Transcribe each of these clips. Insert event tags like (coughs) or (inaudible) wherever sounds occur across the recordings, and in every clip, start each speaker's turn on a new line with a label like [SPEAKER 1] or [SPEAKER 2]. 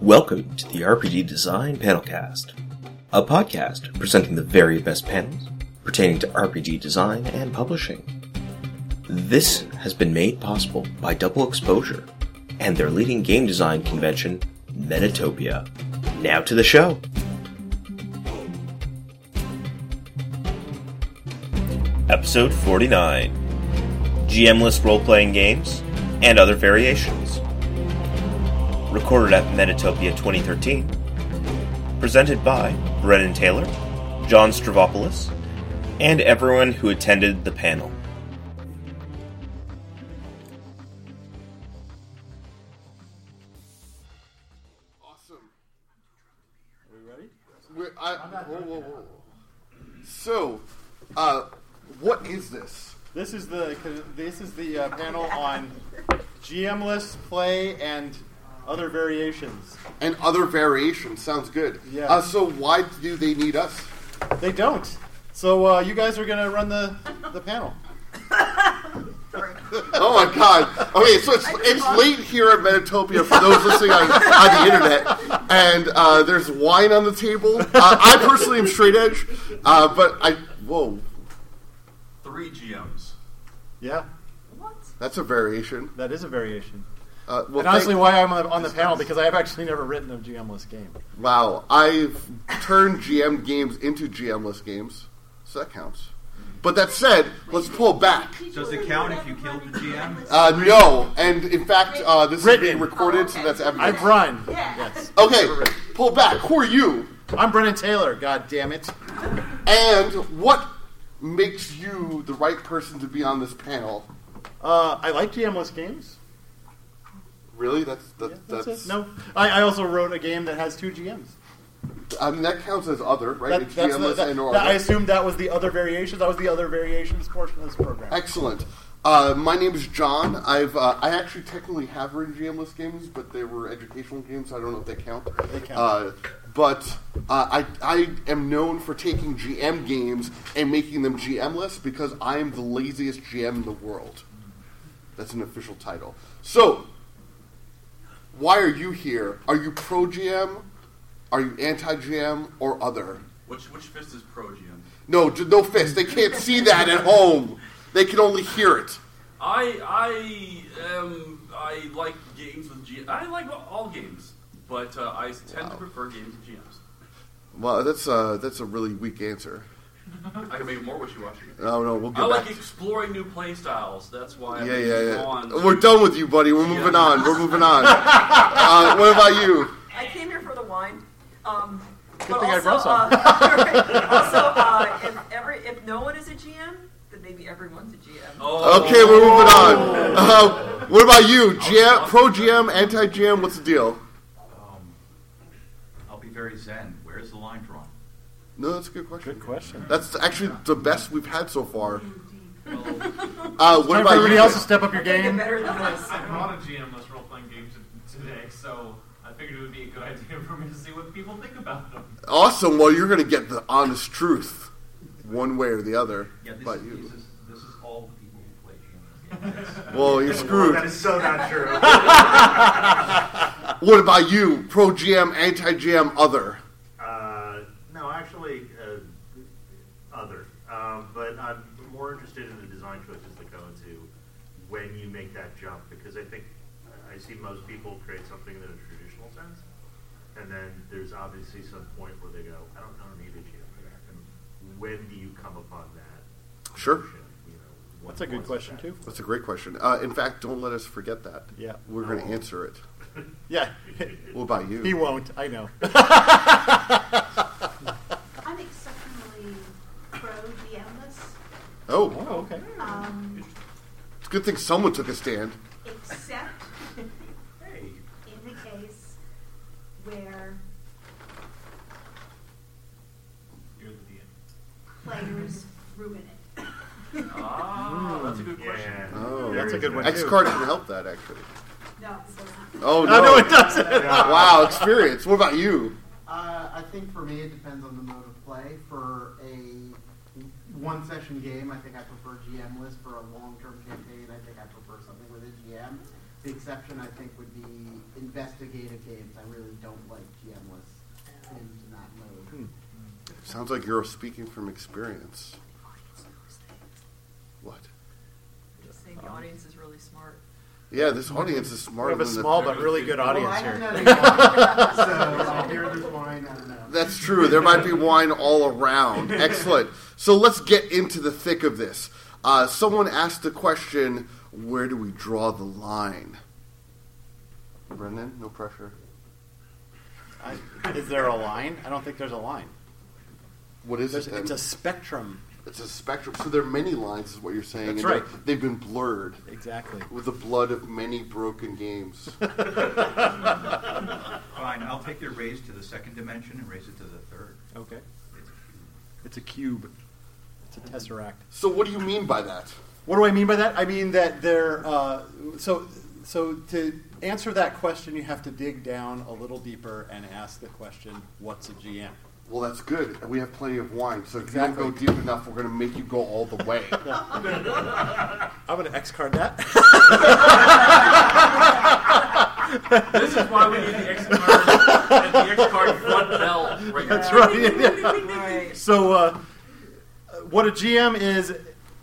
[SPEAKER 1] Welcome to the RPG Design Panelcast, a podcast presenting the very best panels pertaining to RPG design and publishing. This has been made possible by Double Exposure and their leading game design convention, Metatopia. Now to the show. Episode 49 GM-less role-playing games and other variations. Recorded at Metatopia 2013. Presented by Brennan Taylor, John Stavropoulos, and everyone who attended the panel.
[SPEAKER 2] Awesome. Are we ready? We're, I, whoa, whoa, whoa. So, uh, what is this?
[SPEAKER 3] This is the this is the uh, panel on GMless play and other variations.
[SPEAKER 2] And other variations. Sounds good.
[SPEAKER 3] Yeah.
[SPEAKER 2] Uh, so, why do they need us?
[SPEAKER 3] They don't. So uh, you guys are gonna run the the panel.
[SPEAKER 2] Oh my god. Okay, so it's, it's late here at Metatopia for those listening on, on the internet, and uh, there's wine on the table. Uh, I personally am straight edge, uh, but I. Whoa,
[SPEAKER 4] Three GMs.
[SPEAKER 3] Yeah, What?
[SPEAKER 2] that's a variation.
[SPEAKER 3] that is a variation.
[SPEAKER 2] Uh, well,
[SPEAKER 3] and honestly,
[SPEAKER 2] thank-
[SPEAKER 3] why I'm on the, on the panel because I have actually never written a GMless game.
[SPEAKER 2] Wow, I've turned GM games into GMless games, so that counts. But that said, let's pull back.
[SPEAKER 4] Does it count if you killed the GM?
[SPEAKER 2] Uh, no, and in fact, uh, this is being recorded, so that's evidence.
[SPEAKER 3] I've run. Yes.
[SPEAKER 2] Okay, pull back. Who are you?
[SPEAKER 3] I'm Brennan Taylor. God damn it.
[SPEAKER 2] And what makes you the right person to be on this panel?
[SPEAKER 3] Uh, I like GMless games.
[SPEAKER 2] Really? That's that,
[SPEAKER 3] Yeah,
[SPEAKER 2] that's,
[SPEAKER 3] that's, it. No, I, I also wrote a game that has two GMs.
[SPEAKER 2] I mean, that counts as other, right?
[SPEAKER 3] That,
[SPEAKER 2] it's
[SPEAKER 3] that's the,
[SPEAKER 2] GMless
[SPEAKER 3] that-
[SPEAKER 2] and or
[SPEAKER 3] that- I assumed that was the other variations. That was the other variations portion of this program.
[SPEAKER 2] Excellent. Uh, my name is John. I've uh, I actually technically have written GMless games, but they were educational games. So I don't know if they count.
[SPEAKER 3] They count.
[SPEAKER 2] Uh, but uh, I I am known for taking GM games and making them GMless because I am the laziest GM in the world. That's an official title. So, why are you here? Are you pro GM? Are you anti GM or other?
[SPEAKER 4] Which which fist is pro GM?
[SPEAKER 2] No, no fist. They can't see that at home. They can only hear it.
[SPEAKER 5] I I um I like games with GM. I like all games, but uh, I tend to prefer games with GMs.
[SPEAKER 2] Well, that's uh, that's a really weak answer.
[SPEAKER 5] I can make it more wishy-washy.
[SPEAKER 2] No, no, we'll get
[SPEAKER 5] I
[SPEAKER 2] get
[SPEAKER 5] like
[SPEAKER 2] back.
[SPEAKER 5] exploring new play styles. That's why. I'm
[SPEAKER 2] yeah, yeah, yeah.
[SPEAKER 5] drawn
[SPEAKER 2] We're done with you, buddy. We're moving on. We're moving on. uh, what about you?
[SPEAKER 6] I came here for the wine. Um,
[SPEAKER 3] Good
[SPEAKER 6] but
[SPEAKER 3] thing I
[SPEAKER 6] also,
[SPEAKER 3] brought some.
[SPEAKER 6] Uh, (laughs) also, uh, if every if no one is a GM, then maybe everyone's a GM.
[SPEAKER 5] Oh,
[SPEAKER 2] Okay, we're moving on. Uh, what about you? GM, pro GM, anti GM. What's the deal?
[SPEAKER 4] Um, I'll be very zen. Where's the line drawn?
[SPEAKER 2] No, that's a good question.
[SPEAKER 3] Good question.
[SPEAKER 2] That's actually the best we've had so far.
[SPEAKER 4] Well,
[SPEAKER 2] Uh, what
[SPEAKER 3] Time for
[SPEAKER 2] about
[SPEAKER 3] everybody
[SPEAKER 2] you?
[SPEAKER 3] else to step up your game.
[SPEAKER 6] better than this.
[SPEAKER 7] I brought a GM-less role-playing game to, today, so I figured it would be a good idea for me to see what people think about them.
[SPEAKER 2] Awesome. Well, you're going to get the honest truth, one way or the other.
[SPEAKER 4] yeah, this,
[SPEAKER 2] But
[SPEAKER 4] is,
[SPEAKER 2] you.
[SPEAKER 4] this is this is all the people who play GM. That's- (laughs)
[SPEAKER 2] Well, you're screwed.
[SPEAKER 8] That is so not true. (laughs)
[SPEAKER 2] What about you? Pro GM, anti GM, other.
[SPEAKER 8] uh, no, actually, uh, other. Um, but I'm more interested in the design choices that go into when you make that jump because I think I see most people create something in a traditional sense, and then there's obviously some point where they go, I don't, I don't need a GM for that. And when do you come upon that?
[SPEAKER 2] Sure.
[SPEAKER 8] notion, You know,
[SPEAKER 3] That's a good question
[SPEAKER 8] that?
[SPEAKER 3] too.
[SPEAKER 2] That's a great question. Uh, in fact, don't let us forget that.
[SPEAKER 3] Yeah.
[SPEAKER 2] We're going to answer it. (laughs)
[SPEAKER 3] Yeah. (laughs)
[SPEAKER 2] What about you?
[SPEAKER 3] He won't. I know. (laughs)
[SPEAKER 9] I'm exceptionally pro GMless,
[SPEAKER 2] Oh,
[SPEAKER 3] Oh, okay.
[SPEAKER 9] um,
[SPEAKER 2] it's a good thing someone took a stand.
[SPEAKER 9] except
[SPEAKER 4] hey,
[SPEAKER 9] in the case where
[SPEAKER 7] You're the DM.
[SPEAKER 9] players ruin it.
[SPEAKER 5] Ah, that's a good question.
[SPEAKER 8] Yeah.
[SPEAKER 2] Oh,
[SPEAKER 3] That's a good one,
[SPEAKER 2] X
[SPEAKER 3] too.
[SPEAKER 2] card can help that actually.
[SPEAKER 9] No, it doesn't.
[SPEAKER 2] Oh
[SPEAKER 3] Oh,
[SPEAKER 2] no,
[SPEAKER 3] no, it doesn't. (laughs)
[SPEAKER 2] Wow, experience. What about you?
[SPEAKER 10] Uh, I think for me it depends on the mode of play. For a one session game, I think I prefer GMless. For a long term campaign, I think I prefer something with a GM. The exception, I think, would be investigative games. I really don't like GMless games in that mode.
[SPEAKER 2] Sounds like you're speaking from experience. What?
[SPEAKER 6] I just saying the audience is really smart.
[SPEAKER 2] Yeah, this audience is
[SPEAKER 3] We
[SPEAKER 2] smarter
[SPEAKER 3] have a
[SPEAKER 2] than the-
[SPEAKER 3] small but really good audience
[SPEAKER 10] well,
[SPEAKER 3] here.
[SPEAKER 10] haven't had any wine, so I hear there's wine. I don't know.
[SPEAKER 2] That's true. There might be wine all around. Excellent. So let's get into the thick of this. Uh, someone asked the question, where do we draw the line? Brendan, no pressure.
[SPEAKER 3] I, is there a line? I don't think there's a line.
[SPEAKER 2] What is
[SPEAKER 3] There's,
[SPEAKER 2] it then?
[SPEAKER 3] it's a spectrum.
[SPEAKER 2] It's a spectrum. So there are many lines, is what you're saying.
[SPEAKER 3] That's
[SPEAKER 2] and they're-
[SPEAKER 3] right.
[SPEAKER 2] They've been blurred
[SPEAKER 3] Exactly.
[SPEAKER 2] with the blood of many broken games. (laughs)
[SPEAKER 4] Fine, I'll take your raise to the second dimension and raise it to the third.
[SPEAKER 3] Okay.
[SPEAKER 4] It's
[SPEAKER 3] It's
[SPEAKER 4] a cube.
[SPEAKER 3] a cube. It's a tesseract.
[SPEAKER 2] so what do you mean by that?
[SPEAKER 3] What do I mean by that? I mean that there. Uh, so, so to answer that question, you have to dig down a little deeper and ask the question, "What's a GM?"
[SPEAKER 2] Well, that's good. We have plenty of wine, so if you don't go deep enough, we're going to make you go all the way. (laughs)
[SPEAKER 3] I'm going to X card that.
[SPEAKER 5] This is why we need the X card and the X card front bell right
[SPEAKER 3] That's
[SPEAKER 5] now.
[SPEAKER 3] right. (laughs)
[SPEAKER 6] Right.
[SPEAKER 3] So, uh, what a GM is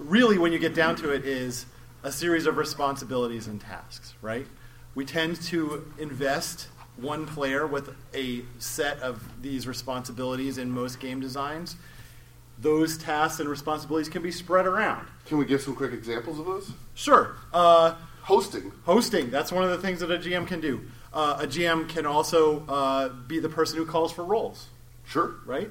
[SPEAKER 3] really, when you get down to it, is a series of responsibilities and tasks, right? We tend to invest one player with a set of these responsibilities in most game designs. Those tasks and responsibilities can be spread around.
[SPEAKER 2] Can we give some quick examples of those?
[SPEAKER 3] Sure. Uh,
[SPEAKER 2] Hosting.
[SPEAKER 3] hosting, that's one of the things that a GM can do. Uh, a GM can also uh, be the person who calls for rolls
[SPEAKER 2] Sure.
[SPEAKER 3] right?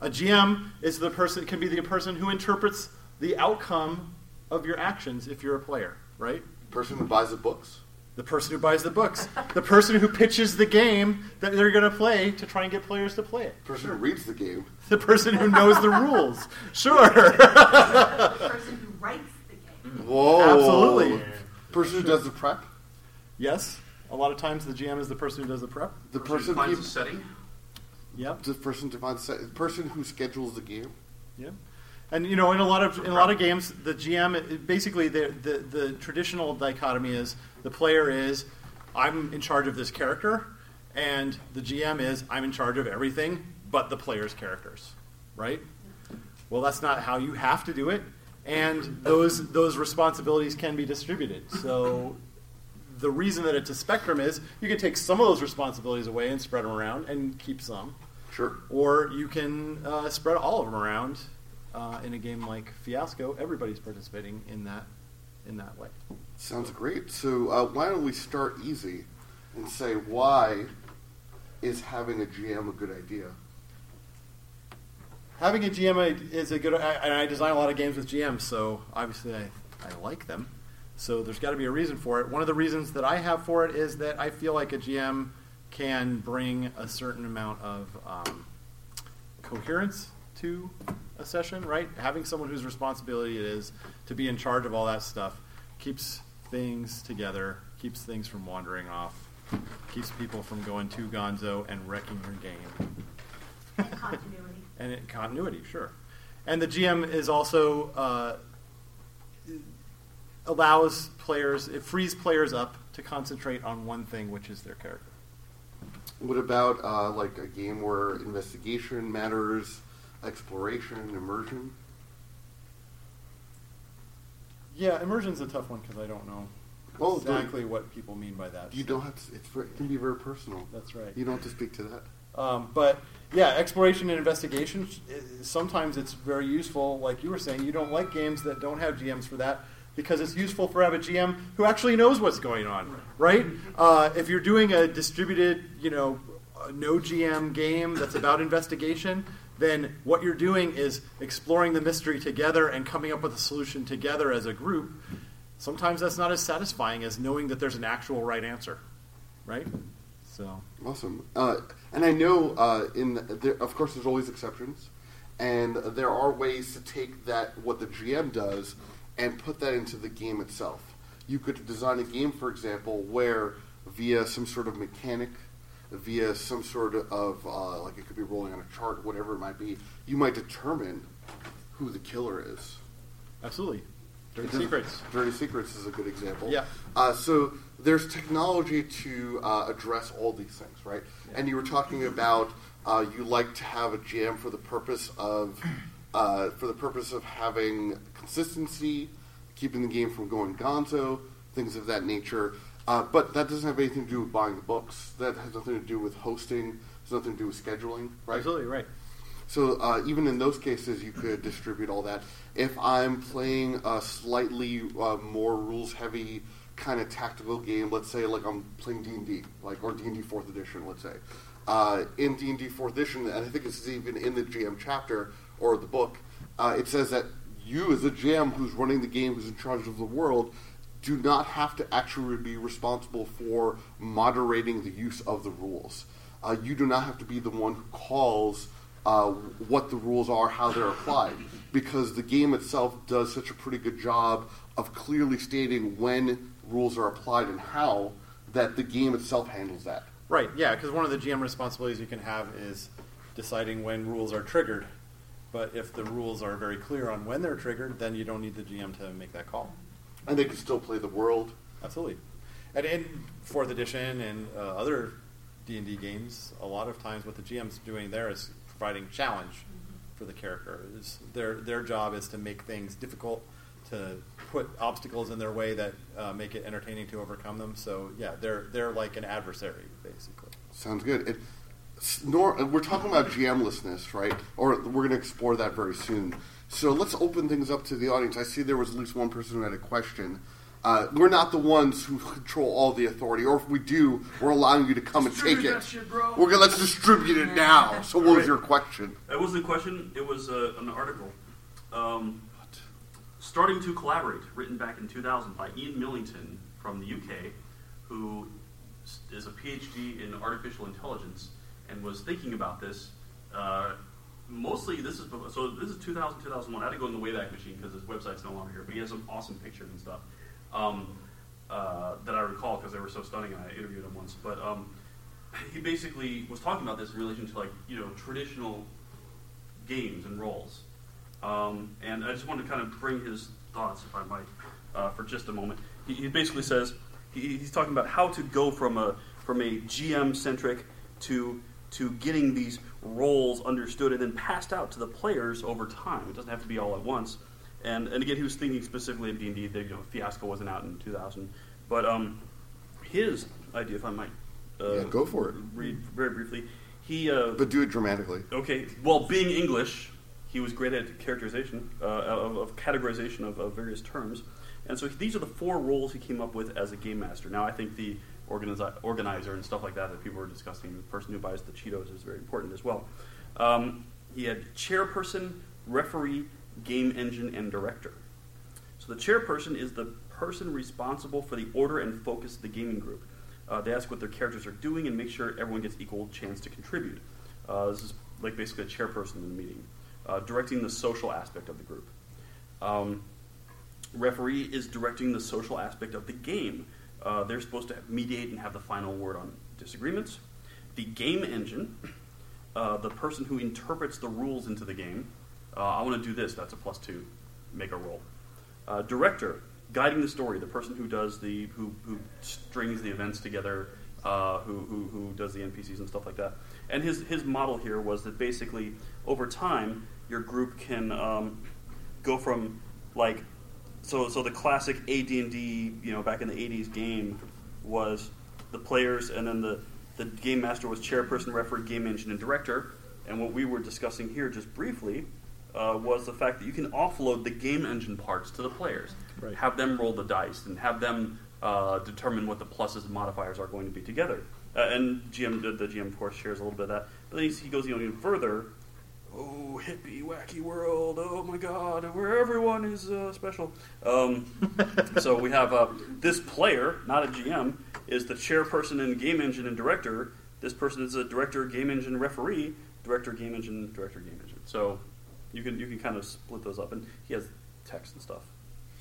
[SPEAKER 3] A GM is the person can be the person who interprets the outcome of your actions if you're a player, right?
[SPEAKER 2] The Person who buys the books.
[SPEAKER 3] The person who buys the books, the person who pitches the game that they're going to play to try and get players to play it,
[SPEAKER 2] Person who reads the game.
[SPEAKER 3] the person who knows the rules. Sure,
[SPEAKER 9] The person who writes the game.
[SPEAKER 2] Whoa.
[SPEAKER 3] absolutely.
[SPEAKER 2] Person who does the prep.
[SPEAKER 3] Yes, a lot of times the GM is the person who does the prep.
[SPEAKER 2] The
[SPEAKER 5] Person
[SPEAKER 2] person,
[SPEAKER 5] finds the setting.
[SPEAKER 3] Yep.
[SPEAKER 2] the person defines the person who schedules the game.
[SPEAKER 3] Yeah, and you know, in a lot of in a lot of games, the GM basically the, the the traditional dichotomy is the player is I'm in charge of this character, and the GM is I'm in charge of everything but the player's characters, right? Well, that's not how you have to do it, and those those responsibilities can be distributed. So. The reason that it's a spectrum is you can take some of those responsibilities away and spread them around and keep some,
[SPEAKER 2] Sure.
[SPEAKER 3] or you can uh, spread all of them around. Uh, in a game like Fiasco, everybody's participating in that in that way.
[SPEAKER 2] Sounds great. So uh, why don't we start easy and say why is having a GM a good idea?
[SPEAKER 3] Having a GM is a good, I- and I design a lot of games with GMs, so obviously I, I like them. So there's got to be a reason for it. One of the reasons that I have for it is that I feel like a GM can bring a certain amount of um, coherence to a session, right? Having someone whose responsibility it is to be in charge of all that stuff keeps things together, keeps things from wandering off, keeps people from going too gonzo and wrecking your game And
[SPEAKER 9] Continuity. (laughs)
[SPEAKER 3] and it, continuity, sure. And the GM is also uh, allows players, it frees players up to concentrate on one thing, which is their character.
[SPEAKER 2] What about uh, like a game where investigation matters, exploration, and immersion?
[SPEAKER 3] Yeah, immersion's a tough one because I don't know
[SPEAKER 2] Oh,
[SPEAKER 3] exactly what people mean by that.
[SPEAKER 2] You don't have to. It's it can be very personal.
[SPEAKER 3] That's right.
[SPEAKER 2] You don't have to speak to that.
[SPEAKER 3] Um, but yeah, exploration and investigation. Sometimes it's very useful. Like you were saying, you don't like games that don't have GMs for that because it's useful for have a GM who actually knows what's going on, right? Uh, if you're doing a distributed, you know, no GM game that's about investigation, then what you're doing is exploring the mystery together and coming up with a solution together as a group. Sometimes that's not as satisfying as knowing that there's an actual right answer, right? So.
[SPEAKER 2] Awesome. Uh, and I know, uh, in the, there, of course, there's always exceptions, and there are ways to take that what the GM does and put that into the game itself. You could design a game, for example, where via some sort of mechanic, via some sort of uh, like it could be rolling on a chart, whatever it might be, you might determine who the killer is.
[SPEAKER 3] Absolutely. Dirty
[SPEAKER 2] doesn't-
[SPEAKER 3] Secrets.
[SPEAKER 2] Dirty Secrets is a good example.
[SPEAKER 3] Yeah.
[SPEAKER 2] Uh, so there's technology to uh, address all these things, right? And you were talking about uh, you like to have a GM for the purpose of uh, for the purpose of having consistency, keeping the game from going gonzo, things of that nature. Uh, but that doesn't have anything to do with buying the books. That has nothing to do with hosting. Has nothing to do with scheduling, right?
[SPEAKER 3] Absolutely right.
[SPEAKER 2] So uh, even in those cases, you could distribute all that. If I'm playing a slightly uh, more rules-heavy kind of tactical game, let's say like I'm playing D and D, like or D and D Fourth Edition, let's say, uh, in D and D Fourth Edition, and I think it's even in the GM chapter or the book, uh, it says that you as a GM who's running the game, who's in charge of the world, do not have to actually be responsible for moderating the use of the rules. Uh, you do not have to be the one who calls uh, what the rules are, how they're applied, because the game itself does such a pretty good job of clearly stating when rules are applied and how that the game itself handles that.
[SPEAKER 3] Right, yeah, because one of the GM responsibilities you can have is deciding when rules are triggered. But if the rules are very clear on when they're triggered, then you don't need the GM to make that call.
[SPEAKER 2] And they can still play the world.
[SPEAKER 3] Absolutely. And in fourth edition and uh, other D and D games, a lot of times what the GM's doing there is providing challenge for the characters. Their their job is to make things difficult, to put obstacles in their way that uh, make it entertaining to overcome them. So yeah, they're they're like an adversary basically.
[SPEAKER 2] Sounds good. It, nor, we're talking about GMlessness, right? Or we're going to explore that very soon. So let's open things up to the audience. I see there was at least one person who had a question. Uh, we're not the ones who control all the authority, or if we do, we're allowing you to come and take it.
[SPEAKER 5] shit, bro.
[SPEAKER 2] We're gonna let's distribute it now. So, what was your question?
[SPEAKER 5] That wasn't a question. It was uh, an article. Um, Starting to Collaborate, written back in 2000 by Ian Millington from the UK, who is a PhD in artificial intelligence and was thinking about this. Uh, mostly, this is so this is 2000 2001. I had to go in the Wayback Machine because his website's no longer here, but he has some awesome pictures and stuff um, uh, that I recall because they were so stunning, and I interviewed him once. But um, he basically was talking about this in relation to like you know traditional games and roles. Um, and I just wanted to kind of bring his thoughts, if I might, uh, for just a moment. He, he basically says he, he's talking about how to go from a from a GM centric to to getting these roles understood and then passed out to the players over time. It doesn't have to be all at once. And and again, he was thinking specifically of D and D. You know, Fiasco wasn't out in 2000, but um, his idea, if I might, uh,
[SPEAKER 2] Yeah, go for it.
[SPEAKER 5] Read very briefly. He uh,
[SPEAKER 2] But do it dramatically.
[SPEAKER 5] Okay. Well, being English, he was great at characterization, uh, of, of categorization of, of various terms. And so these are the four roles he came up with as a game master. Now, I think the organizi- organizer and stuff like that that people were discussing, the person who buys the Cheetos is very important as well. Um, he had chairperson, referee, game engine, and director. So the chairperson is the person responsible for the order and focus of the gaming group. Uh, they ask what their characters are doing and make sure everyone gets equal chance to contribute. Uh, this is like basically a chairperson in the meeting, uh, directing the social aspect of the group. Um, referee is directing the social aspect of the game. Uh, they're supposed to mediate and have the final word on disagreements. The game engine, uh, the person who interprets the rules into the game. Uh, I want to do this. That's a plus two. Make a roll. Uh, director, guiding the story. The person who does the who, who strings the events together. Uh, who, who, who does the NPCs and stuff like that. And his, his model here was that basically over time your group can um, go from like so so the classic AD&D you know back in the 80s game was the players and then the the game master was chairperson referee game engine and director. And what we were discussing here just briefly uh, was the fact that you can offload the game engine parts to the players.
[SPEAKER 3] Right.
[SPEAKER 5] have them roll the dice and have them uh, determine what the pluses and modifiers are going to be together. Uh, and GM the, the GM of course shares a little bit of that. But then he goes even further oh hippie wacky world. Oh my god. Where everyone is uh, special. Um, (laughs) so we have uh, this player not a gm is the chairperson and game engine and director. This person is a director game engine referee director game engine director game engine. So you can you can kind of split those up. And he has text and stuff.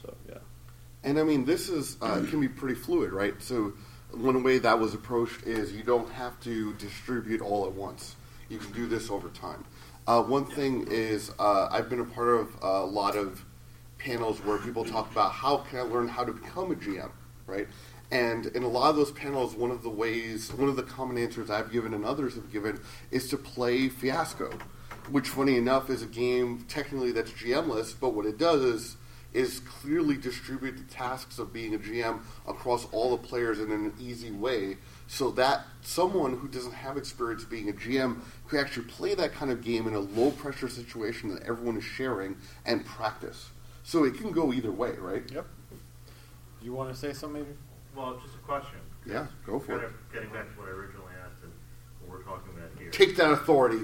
[SPEAKER 5] So yeah.
[SPEAKER 2] And I mean, this is uh, can be pretty fluid, right? So one way that was approached is you don't have to distribute all at once. You can do this over time. Uh, one thing is uh, I've been a part of a lot of panels where people talk about how can I learn how to become a GM, right? And in a lot of those panels, one of the ways, one of the common answers I've given and others have given is to play Fiasco, which, funny enough, is a game technically that's GMless, but what it does is is clearly distribute the tasks of being a GM across all the players in an easy way, so that someone who doesn't have experience being a GM could actually play that kind of game in a low pressure situation that everyone is sharing and practice. So it can go either way, right?
[SPEAKER 3] Yep. You want to say something?
[SPEAKER 8] Well, just a question.
[SPEAKER 2] Yeah, go for
[SPEAKER 8] kind
[SPEAKER 2] it.
[SPEAKER 8] Of getting back to what I originally asked and what we're talking about here.
[SPEAKER 2] Take that authority.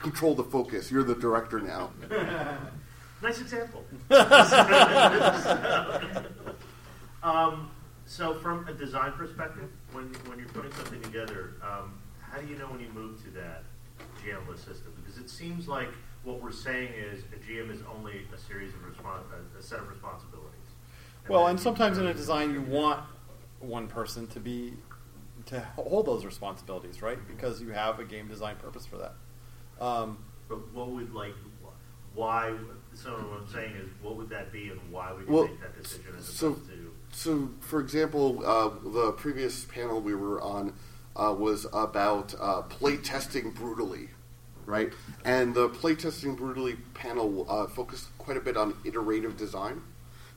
[SPEAKER 2] Control the focus. You're the director now. (laughs)
[SPEAKER 8] nice example. (laughs) (laughs) um, so, from a design perspective, when, when you're putting something together, um, how do you know when you move to that GMless system? Because it seems like what we're saying is a GM is only a series of respons- a, a set of responsibilities.
[SPEAKER 3] Well, and sometimes in a design, you want one person to be to hold those responsibilities, right? Because you have a game design purpose for that. Um,
[SPEAKER 8] But what would like, why? So what I'm saying is, what would that be, and why would you
[SPEAKER 2] Well,
[SPEAKER 8] make that decision as
[SPEAKER 2] so-
[SPEAKER 8] opposed to?
[SPEAKER 2] So, for example, uh, the previous panel we were on uh, was about uh, play testing brutally, right? And the play testing brutally panel uh, focused quite a bit on iterative design.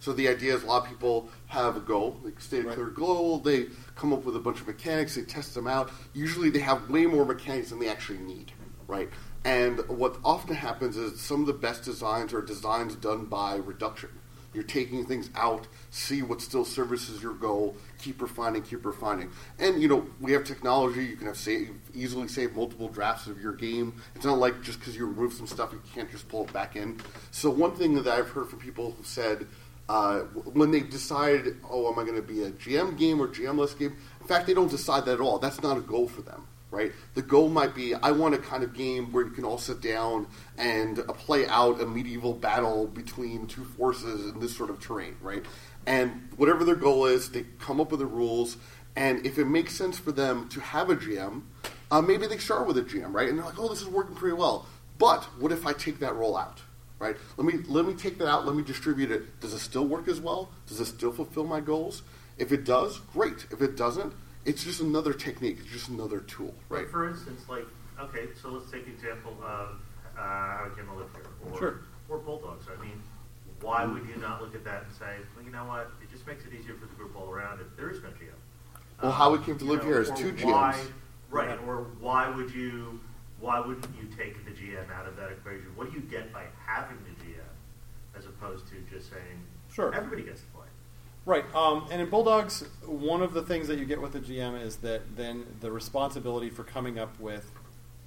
[SPEAKER 2] So the idea is a lot of people have a goal, they state a
[SPEAKER 3] Right.
[SPEAKER 2] clear goal, they come up with a bunch of mechanics, they test them out. Usually they have way more mechanics than they actually need, right? And what often happens is some of the best designs are designs done by reduction. You're taking things out, see what still services your goal, keep refining, keep refining. And you know, we have technology. You can have save, easily save multiple drafts of your game. It's not like just because you remove some stuff, you can't just pull it back in. So one thing that I've heard from people who said uh, when they decide, oh, am I going to be a GM game or GMless game? In fact, they don't decide that at all. That's not a goal for them right? The goal might be I want a kind of game where you can all sit down and uh, play out a medieval battle between two forces in this sort of terrain, right? And whatever their goal is, they come up with the rules, and if it makes sense for them to have a GM, uh, maybe they start with a GM, right? And they're like, oh, this is working pretty well. But what if I take that role out? Right? Let me let me take that out. Let me distribute it. Does it still work as well? Does it still fulfill my goals? If it does, great. If it doesn't, it's just another technique. It's just another tool, right?
[SPEAKER 8] Like for instance, like okay, so let's take the example of uh, how I came to live here, or
[SPEAKER 3] Sure.
[SPEAKER 8] or bulldogs. I mean, why would you not look at that and say, well, you know what? It just makes it easier for the group all around if there is no GM.
[SPEAKER 2] Well, how we came to live
[SPEAKER 8] know,
[SPEAKER 2] here is
[SPEAKER 8] or
[SPEAKER 2] two
[SPEAKER 8] why-
[SPEAKER 2] GMs.
[SPEAKER 8] right? Or why would you? Why wouldn't you take the GM out of that equation? What do you get by having the GM, as opposed to just saying,
[SPEAKER 3] Sure.
[SPEAKER 8] everybody gets to play?
[SPEAKER 3] Right. Um, and in Bulldogs, one of the things that you get with the GM is that then the responsibility for coming up with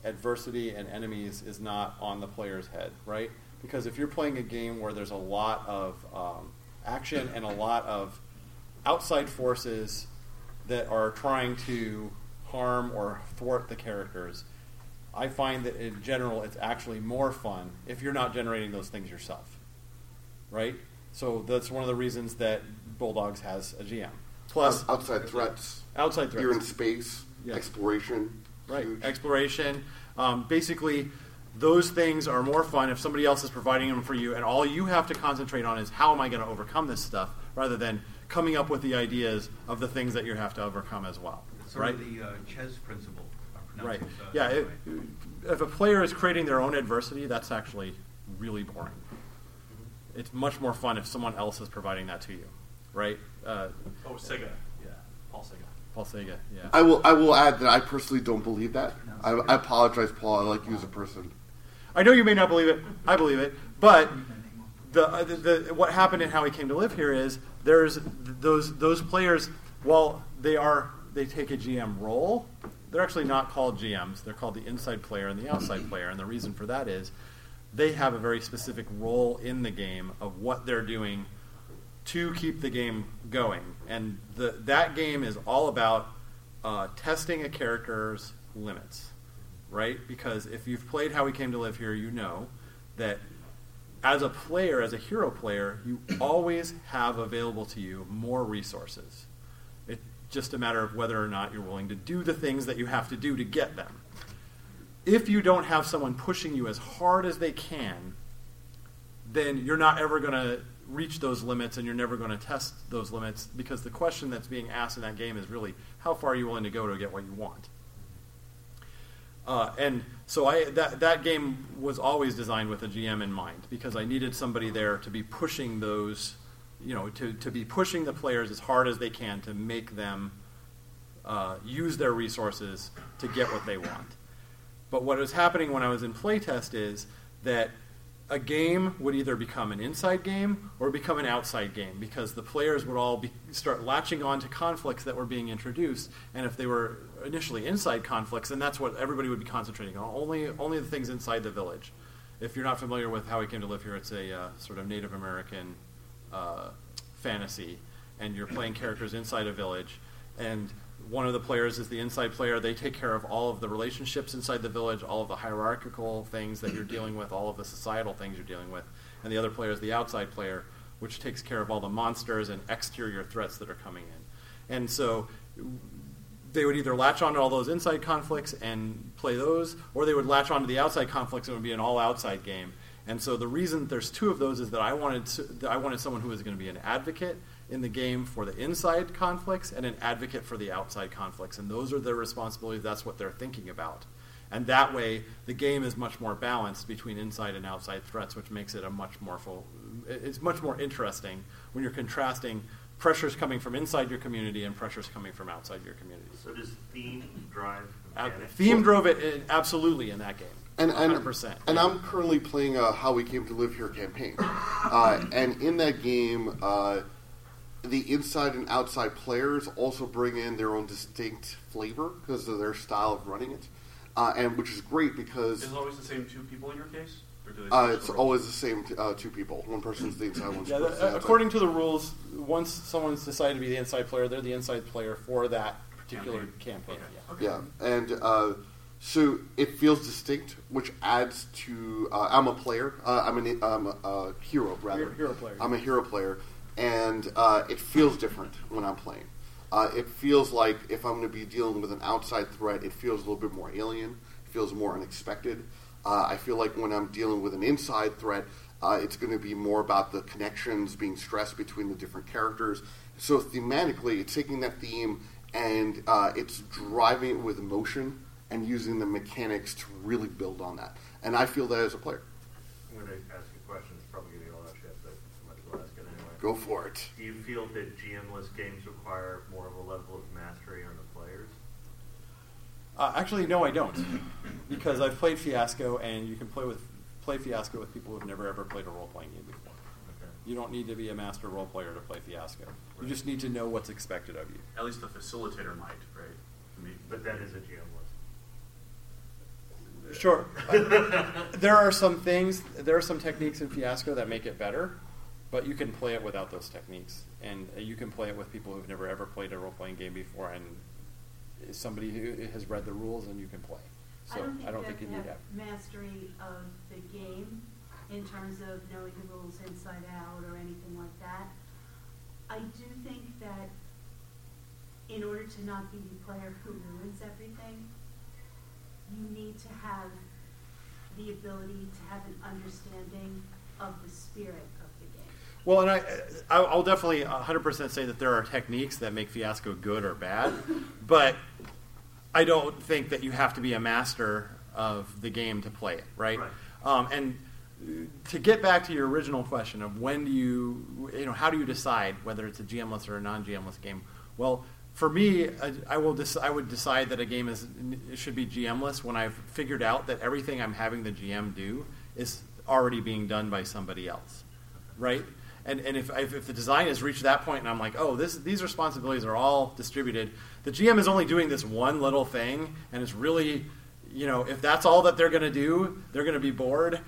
[SPEAKER 3] adversity and enemies is not on the player's head, right? Because if you're playing a game where there's a lot of um, action and a lot of outside forces that are trying to harm or thwart the characters, I find that in general it's actually more fun if you're not generating those things yourself right? So that's one of the reasons that Bulldogs has a GM. Plus,
[SPEAKER 2] Out- outside threats.
[SPEAKER 3] outside threats.
[SPEAKER 2] You're in space.
[SPEAKER 3] Yeah.
[SPEAKER 2] Exploration.
[SPEAKER 3] right?
[SPEAKER 2] Huge.
[SPEAKER 3] Exploration. Um, basically, those things are more fun if somebody else is providing them for you, and all you have to concentrate on is how am I going to overcome this stuff, rather than coming up with the ideas of the things that you have to overcome as well,
[SPEAKER 4] It's sort
[SPEAKER 3] right?
[SPEAKER 4] of the uh, Ches principle.
[SPEAKER 3] Right.
[SPEAKER 4] it, uh,
[SPEAKER 3] Yeah. It,
[SPEAKER 4] way.
[SPEAKER 3] if a player is creating their own adversity, that's actually really boring. It's much more fun if someone else is providing that to you, right? Uh,
[SPEAKER 5] Oh, Czege. Yeah, Paul Czege.
[SPEAKER 3] Paul Czege. Yeah.
[SPEAKER 2] I will. I will add that I personally don't believe that. I, I apologize, Paul. I like you as a person.
[SPEAKER 3] I know you may not believe it. I believe it. But the, uh, the, the what happened and how he came to live here is there's those those players. While they are they take a GM role, they're actually not called GMs. They're called the inside player and the outside player. And the reason for that is they have a very specific role in the game of what they're doing to keep the game going. And the, that game is all about uh, testing a character's limits, right? Because if you've played How We Came to Live Here, you know that as a player, as a hero player, you always have available to you more resources. It's just a matter of whether or not you're willing to do the things that you have to do to get them. If you don't have someone pushing you as hard as they can, then you're not ever going to reach those limits, and you're never going to test those limits because the question that's being asked in that game is really how far are you willing to go to get what you want. Uh, and so I that that game was always designed with a GM in mind because I needed somebody there to be pushing those, you know, to, to be pushing the players as hard as they can to make them uh, use their resources to get what they want. But what was happening when I was in playtest is that a game would either become an inside game or become an outside game because the players would all be, start latching on to conflicts that were being introduced. And if they were initially inside conflicts, then that's what everybody would be concentrating on only, only the things inside the village. If you're not familiar with how we came to live here, it's a uh, sort of Native American uh, fantasy, and you're playing characters inside a village. And one of the players is the inside player. They take care of all of the relationships inside the village, all of the hierarchical things that you're (clears throat) dealing with, all of the societal things you're dealing with. And the other player is the outside player, which takes care of all the monsters and exterior threats that are coming in. And so they would either latch onto all those inside conflicts and play those, or they would latch onto the outside conflicts and it would be an all outside game. And so the reason there's two of those is that I wanted to, I wanted someone who was going to be an advocate in the game for the inside conflicts and an advocate for the outside conflicts. And those are their responsibilities. That's what they're thinking about. And that way, the game is much more balanced between inside and outside threats, which makes it a much more full. It's much more interesting when you're contrasting pressures coming from inside your community and pressures coming from outside your community.
[SPEAKER 8] So does theme drive
[SPEAKER 3] Ab-
[SPEAKER 8] mechanics?
[SPEAKER 3] theme drove it in, absolutely in that game.
[SPEAKER 2] And, and,
[SPEAKER 3] 100%.
[SPEAKER 2] and I'm currently playing a How We Came to Live Here campaign. Uh, and in that game, uh, the inside and outside players also bring in their own distinct flavor because of their style of running it. Uh, and which is great because
[SPEAKER 5] Is it always the same two people in your case? Or do they
[SPEAKER 2] uh, it's
[SPEAKER 5] the
[SPEAKER 2] always the same uh, two people. One person's the inside, one's
[SPEAKER 3] Yeah,
[SPEAKER 2] the
[SPEAKER 3] the, according to the rules, once someone's decided to be the inside player, they're the inside player for that particular campaign.
[SPEAKER 5] Okay.
[SPEAKER 3] Yeah.
[SPEAKER 2] Yeah, and uh, so it feels distinct, which adds to. Uh, I'm a player. Uh, I'm, an, I'm a, a hero, rather.
[SPEAKER 3] Hero- hero player.
[SPEAKER 2] I'm a hero player, and uh, it feels different when I'm playing. Uh, it feels like if I'm going to be dealing with an outside threat, it feels a little bit more alien. It feels more unexpected. Uh, I feel like when I'm dealing with an inside threat, uh, it's going to be more about the connections being stressed between the different characters. So thematically, it's taking that theme and uh, it's driving it with emotion and using the mechanics to really build on that. And I feel that as a player.
[SPEAKER 8] Ask a question that's probably going to get a lot of shit, but I might as well ask it anyway.
[SPEAKER 2] Go for it.
[SPEAKER 8] Do you feel that GM-less games require more of a level of mastery on the players?
[SPEAKER 3] Uh, actually, no, I don't, because I've played Fiasco, and you can play with play Fiasco with people who've never ever played a role playing game before.
[SPEAKER 8] Okay.
[SPEAKER 3] You don't need to be a master role player to play Fiasco. You just need to know what's expected of you.
[SPEAKER 5] At least the facilitator might, right? I mean,
[SPEAKER 8] But that is a GMless.
[SPEAKER 3] Sure. (laughs) there are some things, there are some techniques in Fiasco that make it better, but you can play it without those techniques, and you can play it with people who've never ever played a role playing game before, and somebody who has read the rules, and you can play. So
[SPEAKER 9] I don't think,
[SPEAKER 3] you
[SPEAKER 9] you
[SPEAKER 3] need that.
[SPEAKER 9] mastery of the game in terms of knowing the rules inside out or anything like that. I do think that in order to not be the player who ruins everything, you need to have the ability to have an understanding of the spirit of the game.
[SPEAKER 3] Well, and I, I'll definitely 100% say that there are techniques that make Fiasco good or bad, (laughs) but I don't think that you have to be a master of the game to play it, right?
[SPEAKER 8] Right.
[SPEAKER 3] Um, and to get back to your original question of when do you, you know, how do you decide whether it's a GMless or a non-GMless game? Well, for me, I, I will. Dec- I would decide that a game is should be GMless when I've figured out that everything I'm having the GM do is already being done by somebody else, right? And, and if, if, if the design has reached that point and I'm like, oh, this, these responsibilities are all distributed, the GM is only doing this one little thing, and it's really, you know, if that's all that they're going to do, they're going to be bored.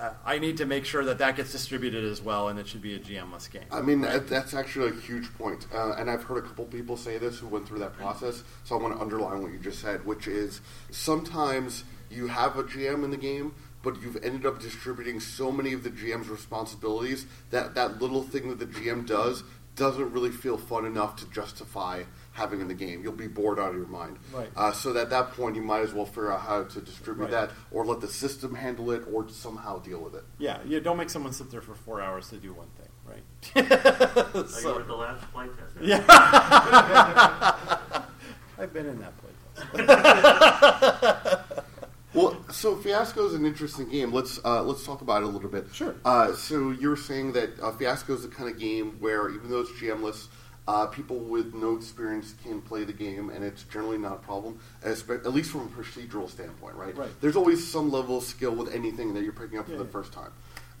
[SPEAKER 3] Uh, I need to make sure that that gets distributed as well, and it should be a GM-less game.
[SPEAKER 2] I mean, that, that's actually a huge point. Uh, and I've heard a couple people say this who went through that process. So I want to underline what you just said, which is sometimes you have a GM in the game, but you've ended up distributing so many of the GM's responsibilities that that little thing that the GM does doesn't really feel fun enough to justify having in the game. You'll be bored out of your mind.
[SPEAKER 3] Right.
[SPEAKER 2] Uh, so at that point, you might as well figure out how to distribute
[SPEAKER 3] Right.
[SPEAKER 2] that, or let the system handle it, or somehow deal with it.
[SPEAKER 3] Yeah, yeah. Don't make someone sit there for four hours to do one thing. right?
[SPEAKER 8] Oh, you (laughs)
[SPEAKER 3] So-
[SPEAKER 8] were the last flight test.
[SPEAKER 3] yeah. (laughs) I've been in that playtest. (laughs)
[SPEAKER 2] Well, so Fiasco is an interesting game. Let's uh, let's talk about it a little bit.
[SPEAKER 3] Sure.
[SPEAKER 2] Uh, so you're saying that uh, Fiasco is the kind of game where even though it's GMless, uh, people with no experience can play the game, and it's generally not a problem, at least from a procedural standpoint, right?
[SPEAKER 3] Right.
[SPEAKER 2] There's always some level of skill with anything that you're picking up for
[SPEAKER 3] Yeah,
[SPEAKER 2] the
[SPEAKER 3] yeah.
[SPEAKER 2] first time.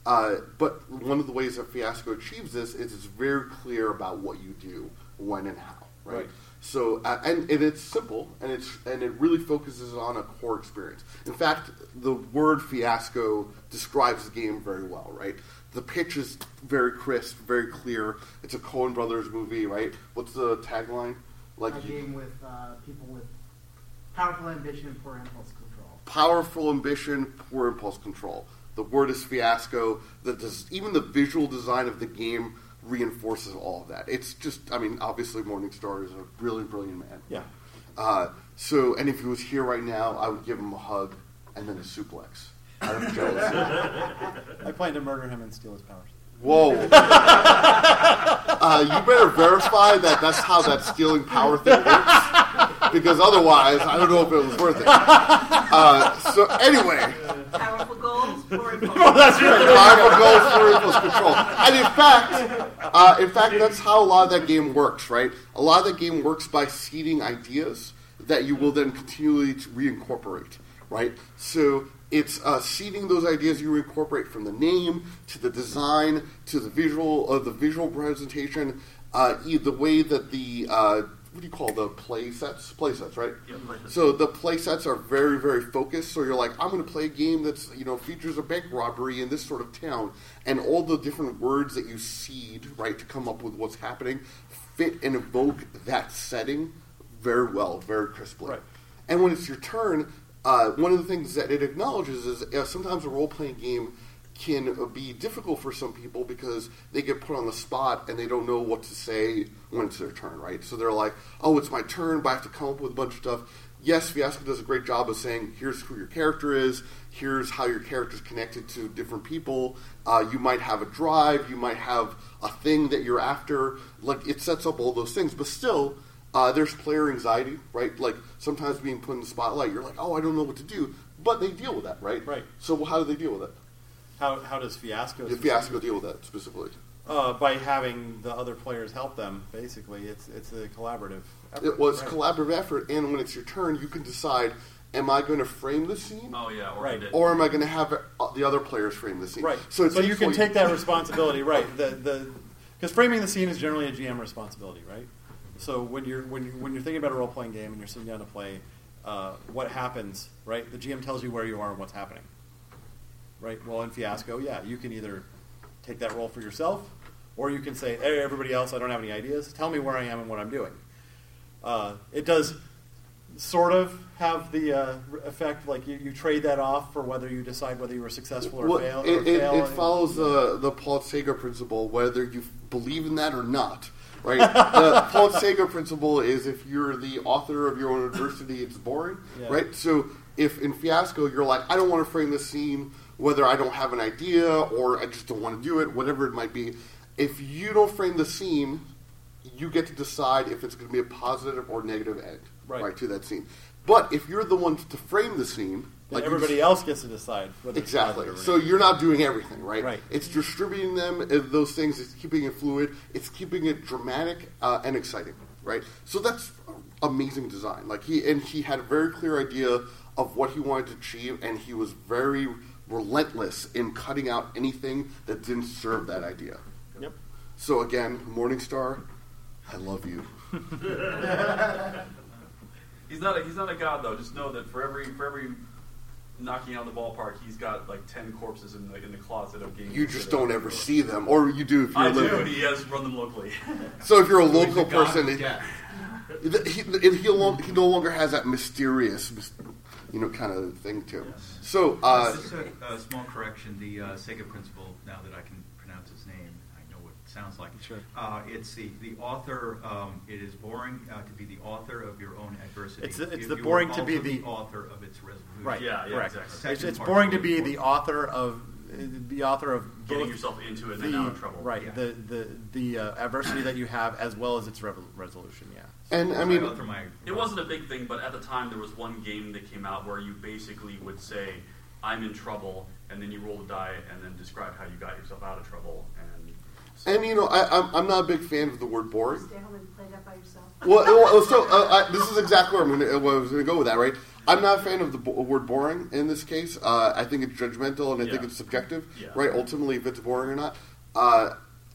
[SPEAKER 2] Uh, but one of the ways that Fiasco achieves this is it's very clear about what you do, when and how, right?
[SPEAKER 3] Right.
[SPEAKER 2] So uh, and, and it's simple and it's and it really focuses on a core experience. In fact, the word fiasco describes the game very well, right? The pitch is very crisp, very clear. It's a Coen Brothers movie, right? What's the tagline? Like
[SPEAKER 10] a game with uh, people with powerful ambition and poor impulse control.
[SPEAKER 2] powerful ambition, poor impulse control. The word is fiasco. The, des- even the visual design of the game reinforces all of that. It's just, I mean, obviously Morningstar is a brilliant, brilliant man.
[SPEAKER 3] Yeah.
[SPEAKER 2] Uh, so, and if he was here right now, I would give him a hug and then a suplex. Out of jealousy.
[SPEAKER 3] I plan to murder him and steal his powers.
[SPEAKER 2] Whoa. (laughs) uh, you better verify that that's how that stealing power thing works. Because otherwise, I don't know if it was worth it. Uh, so, anyway.
[SPEAKER 6] Goals, poor impulse.
[SPEAKER 2] Powerful (laughs) goals for impulse control. And in fact, uh, in fact, that's how a lot of that game works, right? A lot of that game works by seeding ideas that you will then continually reincorporate, right? So it's uh, seeding those ideas you incorporate from the name to the design to the visual, uh, the visual presentation, uh, the way that the uh, what do you call the play sets? Play sets, right? So the play sets are very, very focused. So you're like, I'm going to play a game that's you know features a bank robbery in this sort of town, and all the different words that you seed right to come up with what's happening fit and evoke that setting very well, very crisply.
[SPEAKER 3] Right.
[SPEAKER 2] And when it's your turn, uh, one of the things that it acknowledges is uh, sometimes a role playing game can be difficult for some people because they get put on the spot and they don't know what to say when it's their turn, right? So they're like, oh, it's my turn, but I have to come up with a bunch of stuff. Yes, Fiasco does a great job of saying, here's who your character is, here's how your character's connected to different people. Uh, you might have a drive, you might have a thing that you're after. Like, it sets up all those things, but still, uh, there's player anxiety, right? Like sometimes being put in the spotlight, you're like, oh, I don't know what to do, but they deal with that, right?
[SPEAKER 3] Right.
[SPEAKER 2] So how do they deal with it?
[SPEAKER 3] How, how does Fiasco?
[SPEAKER 2] If Fiasco deal with that specifically,
[SPEAKER 3] Uh, by having the other players help them, basically, it's it's a collaborative. Effort.
[SPEAKER 2] it was
[SPEAKER 3] Right.
[SPEAKER 2] collaborative effort, and when it's your turn, you can decide: Am I going to frame the scene,
[SPEAKER 7] Oh yeah, or
[SPEAKER 3] Right.
[SPEAKER 7] right.
[SPEAKER 2] or am I going to have uh, the other players frame the scene?
[SPEAKER 3] Right.
[SPEAKER 2] So,
[SPEAKER 3] So,
[SPEAKER 2] it
[SPEAKER 3] you can take that responsibility, right? The the because framing the scene is generally a GM responsibility, right? So when you're when you, when you're thinking about a role playing game and you're sitting down to play, uh, what happens, right? The GM tells you where you are and what's happening, right? Well, in Fiasco, yeah, you can either take that role for yourself, or you can say, "Hey, everybody else, I don't have any ideas. Tell me where I am and what I'm doing." Uh, it does sort of have the uh, effect like you, you trade that off for whether you decide whether you were successful or
[SPEAKER 2] Well,
[SPEAKER 3] fail.
[SPEAKER 2] it,
[SPEAKER 3] or
[SPEAKER 2] it,
[SPEAKER 3] fail
[SPEAKER 2] it follows the the Paul Czege principle, whether you believe in that or not. Right. (laughs) the Paul Czege principle is if you're the author of your own adversity, it's boring.
[SPEAKER 3] Yeah.
[SPEAKER 2] Right. So if in Fiasco you're like, I don't want to frame the scene, whether I don't have an idea or I just don't want to do it, whatever it might be. If you don't frame the scene, you get to decide if it's going to be a positive or negative end,
[SPEAKER 3] Right.
[SPEAKER 2] to that scene. But if you're the one to frame the scene,
[SPEAKER 3] Then
[SPEAKER 2] you
[SPEAKER 3] everybody else gets to decide. Whether
[SPEAKER 2] Exactly. So you're not doing everything, right?
[SPEAKER 3] Right.
[SPEAKER 2] It's distributing them, uh, those things. It's keeping it fluid. It's keeping it dramatic uh, and exciting, right? So that's amazing design. Like he and he had a very clear idea of what he wanted to achieve, and he was very relentless in cutting out anything that didn't serve that idea.
[SPEAKER 3] Yep.
[SPEAKER 2] So again, Morningstar, I love you. (laughs)
[SPEAKER 5] He's not a, he's not a god though. Just know that for every for every knocking out the ballpark, he's got like ten corpses in the in the closet of games.
[SPEAKER 2] You just don't ever see them, or you do if you're
[SPEAKER 5] I do. He has run them locally. (laughs)
[SPEAKER 2] So if you're a local person,
[SPEAKER 7] of
[SPEAKER 2] it- (laughs) He, he, he, he no longer has that mysterious, mys- you know, kind of thing too. him. So, uh,
[SPEAKER 11] Just a, a small correction. The uh, Czege principle. Now that I can pronounce his name, I know what it sounds like.
[SPEAKER 3] Sure.
[SPEAKER 11] Uh, it's the the author. Um, it is boring uh, to be the author of your own adversity.
[SPEAKER 3] It's the- it's
[SPEAKER 11] You-
[SPEAKER 3] the
[SPEAKER 11] you
[SPEAKER 3] boring to be
[SPEAKER 11] also
[SPEAKER 3] the-
[SPEAKER 11] author of its resolution.
[SPEAKER 3] Right.
[SPEAKER 5] Yeah, yeah,
[SPEAKER 3] correct.
[SPEAKER 5] exactly.
[SPEAKER 3] It's, it's boring to
[SPEAKER 11] really
[SPEAKER 3] be the author of the author of
[SPEAKER 5] Getting yourself into it and
[SPEAKER 3] the,
[SPEAKER 5] then out of trouble.
[SPEAKER 3] Right.
[SPEAKER 5] Yeah.
[SPEAKER 3] The the the uh, adversity that you have as well as its rev- resolution. Yeah.
[SPEAKER 2] And I mean,
[SPEAKER 5] It wasn't a big thing, but at the time there was one game that came out where you basically would say, "I'm in trouble," and then you roll the die and then describe how you got yourself out of trouble. And
[SPEAKER 2] and you know, I, I'm, I'm not a big fan of the word boring.
[SPEAKER 9] Stay home and play that by yourself.
[SPEAKER 2] well, (laughs) well, so uh, I, this is exactly where I'm going to, I was going to go with that, right? I'm not a fan of the bo- word boring in this case. Uh, I think it's judgmental and I think it's subjective,
[SPEAKER 5] Yeah.
[SPEAKER 2] right? Ultimately, if it's boring or not. Uh,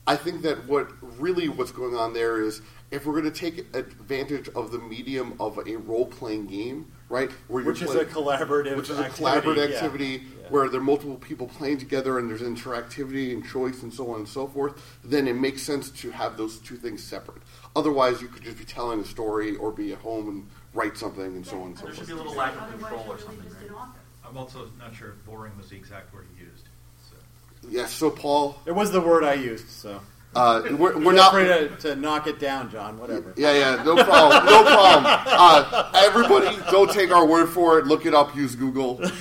[SPEAKER 2] I think that what really what's going on there is if we're going to take advantage of the medium of a role playing game, right? Where
[SPEAKER 3] Which is a collaborative
[SPEAKER 2] which is a
[SPEAKER 3] activity,
[SPEAKER 2] collaborative
[SPEAKER 3] yeah.
[SPEAKER 2] activity where there are multiple people playing together and there's interactivity and choice and so on and so forth, then it makes sense to have those two things separate. Otherwise, you could just be telling a story or be at home and write something and so on and so
[SPEAKER 5] There
[SPEAKER 2] forth.
[SPEAKER 5] should be a little lack of control or something. right?
[SPEAKER 11] I'm also not sure if boring was the exact word he used. So.
[SPEAKER 2] Yes, so Paul,
[SPEAKER 3] It was the word I used, so.
[SPEAKER 2] uh, (laughs) we're, we're
[SPEAKER 3] Feel
[SPEAKER 2] not.
[SPEAKER 3] free to, to knock it down, John. Whatever.
[SPEAKER 2] Yeah, yeah, no problem, no problem. Uh, everybody, don't take our word for it. Look it up. Use Google. (laughs)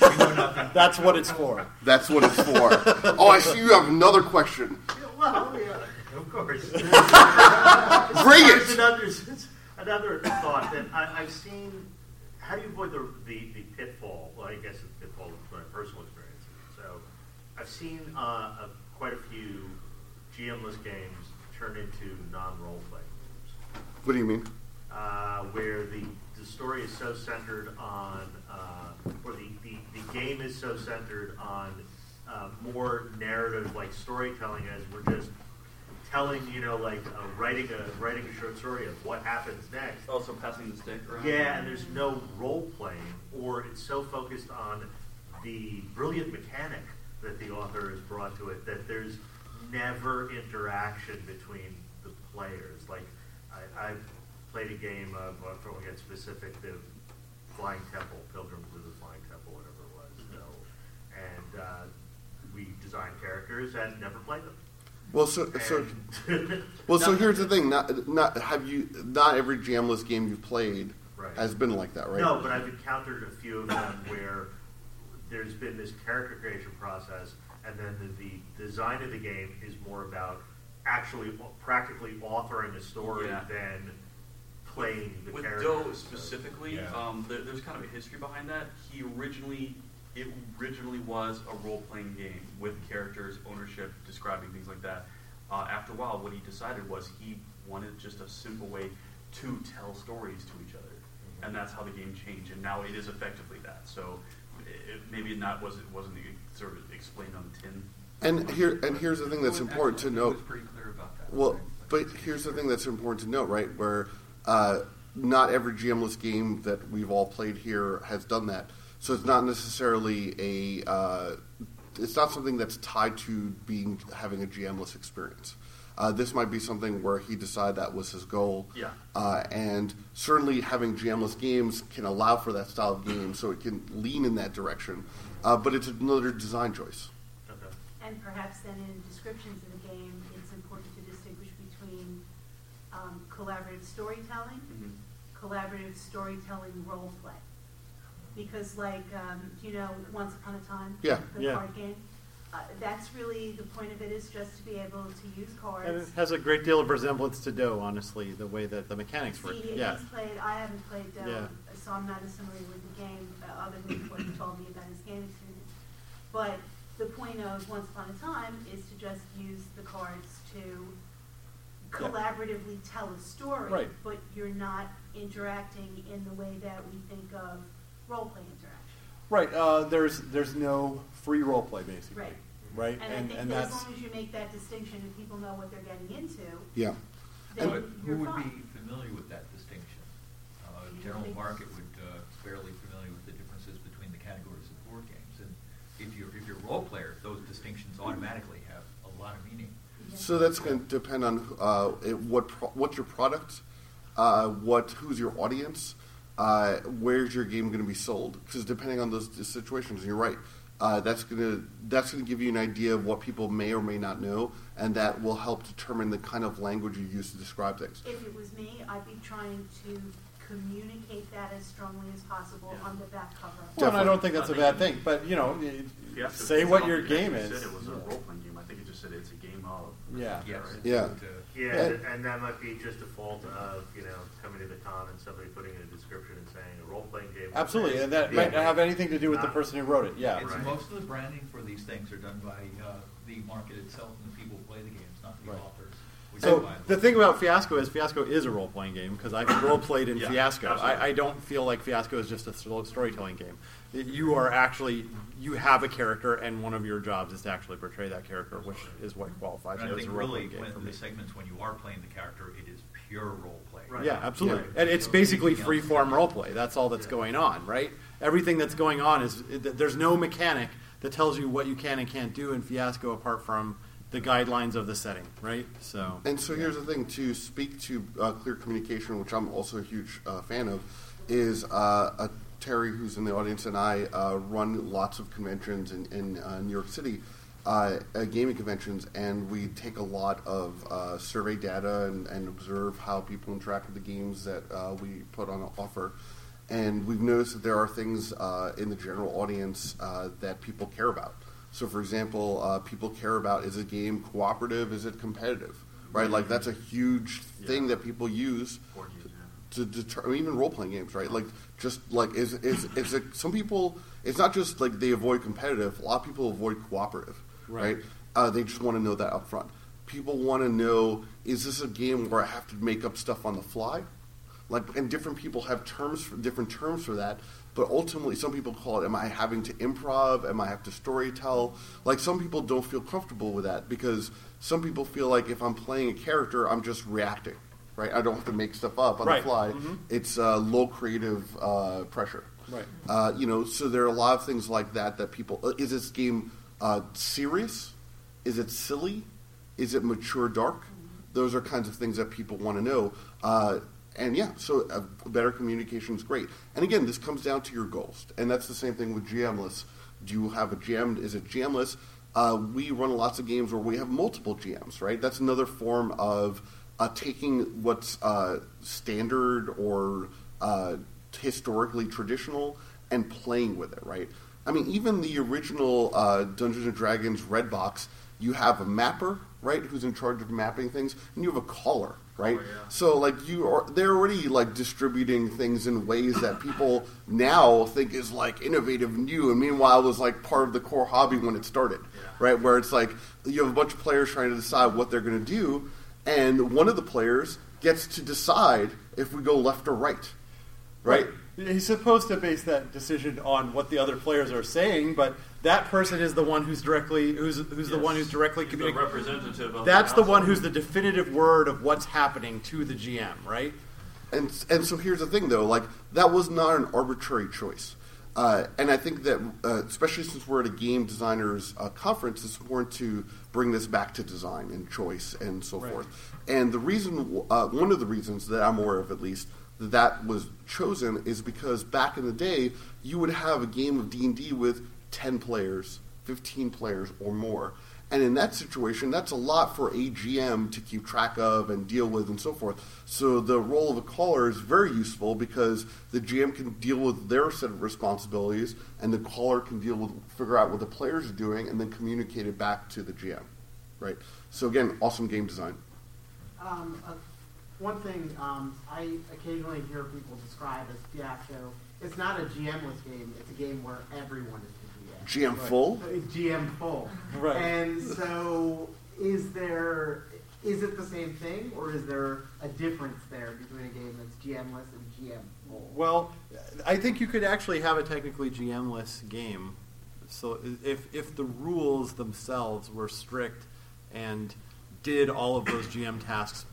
[SPEAKER 3] That's what it's for.
[SPEAKER 2] That's what it's for. Oh, I see you have another question.
[SPEAKER 8] Well, yeah, of course.
[SPEAKER 2] Bring it.
[SPEAKER 8] Another, thought that I, I've seen. How do you avoid the, the, the pitfall? Well, I guess it's pitfall from my personal experience. So, I've seen uh, a, quite a few GMless games turn into non-role playing games
[SPEAKER 2] What do you mean?
[SPEAKER 8] uh, where the, the story is so centered on, uh, or the, the, the game is so centered on uh, more narrative, like storytelling, as we're just telling, you know, like uh, writing a writing a short story of what happens next.
[SPEAKER 5] Also passing the stick around.
[SPEAKER 8] Yeah, and there's no role playing, or it's so focused on the brilliant mechanic that the author has brought to it that there's never interaction between the players. Like, I, I've played a game of, uh, if I want to get specific, the Flying Temple, Pilgrims to the Flying Temple, whatever it was. So, and uh, we designed characters and never played them.
[SPEAKER 2] Well, so so well, so (laughs) here's the thing. Not not have you not every GMless game you've played
[SPEAKER 8] Right.
[SPEAKER 2] has been like that, right?
[SPEAKER 8] No, but I've encountered a few of them (laughs) where there's been this character creation process, and then the, the design of the game is more about actually practically authoring a story
[SPEAKER 5] Yeah.
[SPEAKER 8] than playing the
[SPEAKER 5] With
[SPEAKER 8] character.
[SPEAKER 5] Do specifically,
[SPEAKER 11] Yeah.
[SPEAKER 5] um, there, there's kind of a history behind that. He originally, it originally was a role-playing game with characters, ownership, describing things like that. Uh, after a while, what he decided was he wanted just a simple way to tell stories to each other, and that's how the game changed. And now it is effectively that. So it, maybe not was it wasn't sort of explained on the tin.
[SPEAKER 2] And here and here's the thing that's important to note.
[SPEAKER 11] was pretty clear about that.
[SPEAKER 2] Well, but here's the thing that's important to note, right? Where uh, not every GMless game that we've all played here has done that. So it's not necessarily a. Uh, it's not something that's tied to being having a GMless experience. Uh, this might be something where he decided that was his goal.
[SPEAKER 5] Yeah.
[SPEAKER 2] Uh, and certainly having GMless games can allow for that style of game, so it can lean in that direction. Uh, but it's another design choice.
[SPEAKER 8] Okay.
[SPEAKER 9] And perhaps then in descriptions of the game, it's important to distinguish between um, collaborative storytelling,
[SPEAKER 5] Mm-hmm.
[SPEAKER 9] collaborative storytelling role play. Because like, um, you know, Once Upon a Time,
[SPEAKER 2] Yeah.
[SPEAKER 9] the
[SPEAKER 3] Yeah.
[SPEAKER 9] card game, uh, that's really, the point of it is just to be able to use cards
[SPEAKER 3] And it has a great deal of resemblance to Do, honestly, the way that the mechanics work.
[SPEAKER 9] See,
[SPEAKER 3] Yeah.
[SPEAKER 9] he's played, I haven't played Do,
[SPEAKER 3] Yeah.
[SPEAKER 9] so I'm not as familiar with the game, uh, other than what he told me about his game experience. But the point of Once Upon a Time is to just use the cards to collaboratively tell a story,
[SPEAKER 3] Right.
[SPEAKER 9] but you're not interacting in the way that we think of role play interaction.
[SPEAKER 3] Right. Uh, there's there's no free role play basically.
[SPEAKER 9] Right.
[SPEAKER 3] Right.
[SPEAKER 9] And, I think
[SPEAKER 3] and
[SPEAKER 9] that as
[SPEAKER 3] that's
[SPEAKER 9] long as you make that distinction and people know what they're getting into,
[SPEAKER 2] Yeah.
[SPEAKER 9] then
[SPEAKER 11] But
[SPEAKER 9] you're
[SPEAKER 11] who would
[SPEAKER 9] fine.
[SPEAKER 11] be familiar with that distinction? Uh, general market would uh, fairly familiar with the differences between the categories of board games, and if you're if you're a role player, those distinctions automatically have a lot of meaning.
[SPEAKER 2] So that's going to depend on uh, it, what pro- what's your product, uh, what who's your audience, uh, where's your game going to be sold? Because depending on those situations, you're right. Uh, that's gonna that's gonna give you an idea of what people may or may not know, and that will help determine the kind of language you use to describe things.
[SPEAKER 9] If it was me, I'd be trying to communicate that as strongly as possible on the back cover.
[SPEAKER 3] Well, and I don't think that's a bad thing, but you know, it-
[SPEAKER 5] Fiasco
[SPEAKER 3] say
[SPEAKER 5] did
[SPEAKER 3] what
[SPEAKER 5] not
[SPEAKER 3] your game is.
[SPEAKER 5] Said it was a role playing game. I think it just said it's a game of.
[SPEAKER 3] Yeah.
[SPEAKER 11] Yes.
[SPEAKER 2] Yeah.
[SPEAKER 8] Yeah,
[SPEAKER 2] And-
[SPEAKER 8] and that might be just default of, you know, coming to the con and somebody putting in a description and saying a role-playing game.
[SPEAKER 3] Absolutely, and that might not have anything to do with the person who wrote it. Yeah.
[SPEAKER 11] It's
[SPEAKER 8] Right.
[SPEAKER 11] most of the branding for these things are done by uh, the market itself and the people who play the games, not the
[SPEAKER 3] Right.
[SPEAKER 11] authors.
[SPEAKER 3] So the thing about Fiasco is Fiasco is a role playing game because I've (coughs) role played in
[SPEAKER 5] Yeah,
[SPEAKER 3] Fiasco. I, I don't feel like Fiasco is just a storytelling game. You are actually you have a character, and one of your jobs is to actually portray that character, which is what qualifies it as a role
[SPEAKER 11] really,
[SPEAKER 3] playing game
[SPEAKER 11] when
[SPEAKER 3] for
[SPEAKER 11] the
[SPEAKER 3] me.
[SPEAKER 11] segments when you are playing the character, it is pure role play.
[SPEAKER 8] Right.
[SPEAKER 3] Yeah, absolutely.
[SPEAKER 8] Yeah.
[SPEAKER 3] And it's basically free form role play. That's all that's
[SPEAKER 8] Yeah.
[SPEAKER 3] going on, right? Everything that's going on is there's no mechanic that tells you what you can and can't do in Fiasco apart from the guidelines of the setting, right? So
[SPEAKER 2] And so here's the thing: to speak to uh, clear communication, which I'm also a huge uh, fan of, is uh, a Terry, who's in the audience, and I uh, run lots of conventions in, in uh, New York City, uh, uh, gaming conventions, and we take a lot of uh, survey data and, and observe how people interact with the games that we put on offer. And we've noticed that there are things in the general audience that people care about. So, for example, uh, people care about is a game cooperative, is it competitive, right? Like that's a huge thing that people use to determine even role playing games, right? Like just like is is is it some people? It's not just like they avoid competitive. A lot of people avoid cooperative,
[SPEAKER 3] Right.
[SPEAKER 2] right? Uh, they just want to know that up front. People want to know: is this a game where I have to make up stuff on the fly? Like, and different people have terms for different terms for that. But ultimately, some people call it: Am I having to improv? Am I have to story tell? Like, some people don't feel comfortable with that because some people feel like if I'm playing a character, I'm just reacting, right? I don't have to make stuff up on
[SPEAKER 3] Right.
[SPEAKER 2] the fly.
[SPEAKER 3] Mhm.
[SPEAKER 2] It's uh, low creative uh, pressure.
[SPEAKER 3] Right.
[SPEAKER 2] Uh, you know, so there are a lot of things like that that people. Uh, is this game uh, serious? Is it silly? Is it mature dark? Those are kinds of things that people want to know. And yeah, so uh, better communication is great. And again, this comes down to your goals, and that's the same thing with GMless. Do you have a GM? Is it GMless? Uh, we run lots of games where we have multiple GMs, right? That's another form of uh, taking what's uh, standard or uh, historically traditional and playing with it, right? I mean, even the original uh, Dungeons and Dragons Red Box, you have a mapper, right, who's in charge of mapping things, and you have a caller, right? Oh, so, like, you are they're already like distributing things in ways that people now think is like innovative, and new, and meanwhile was like part of the core hobby when it started, right? Where it's like you have a bunch of players trying to decide what they're going to do, and one of the players gets to decide if we go left or right, right?
[SPEAKER 3] He's supposed to base that decision on what the other players are saying, but that person is the one who's directly who's who's the one who's directly
[SPEAKER 5] He's the
[SPEAKER 3] communicating.
[SPEAKER 5] representative of
[SPEAKER 3] That's the one who's the definitive word of what's happening to the GM, right?
[SPEAKER 2] And and so here's the thing, though, like that was not an arbitrary choice, uh, and I think that uh, especially since we're at a game designers uh, conference, it's important to bring this back to design and choice and so
[SPEAKER 3] Right.
[SPEAKER 2] forth. And the reason, uh, one of the reasons that I'm aware of, at least, that was chosen is because back in the day, you would have a game of D and D with ten players, fifteen players, or more. And in that situation, that's a lot for a GM to keep track of and deal with and so forth. So the role of a caller is very useful because the GM can deal with their set of responsibilities and the caller can deal with figure out what the players are doing and then communicate it back to the GM. Right? So again, awesome game design.
[SPEAKER 10] Um, one thing um, I occasionally hear people describe as Fiasco, it's not a GMless game. It's a game where everyone is the GM.
[SPEAKER 2] GM full?
[SPEAKER 10] Uh, GM full.
[SPEAKER 3] Right.
[SPEAKER 10] And so, is there is it the same thing, or is there a difference there between a game that's GMless and GM full?
[SPEAKER 3] Well, I think you could actually have a technically GM-less game. So if if the rules themselves were strict and did all of those GM tasks,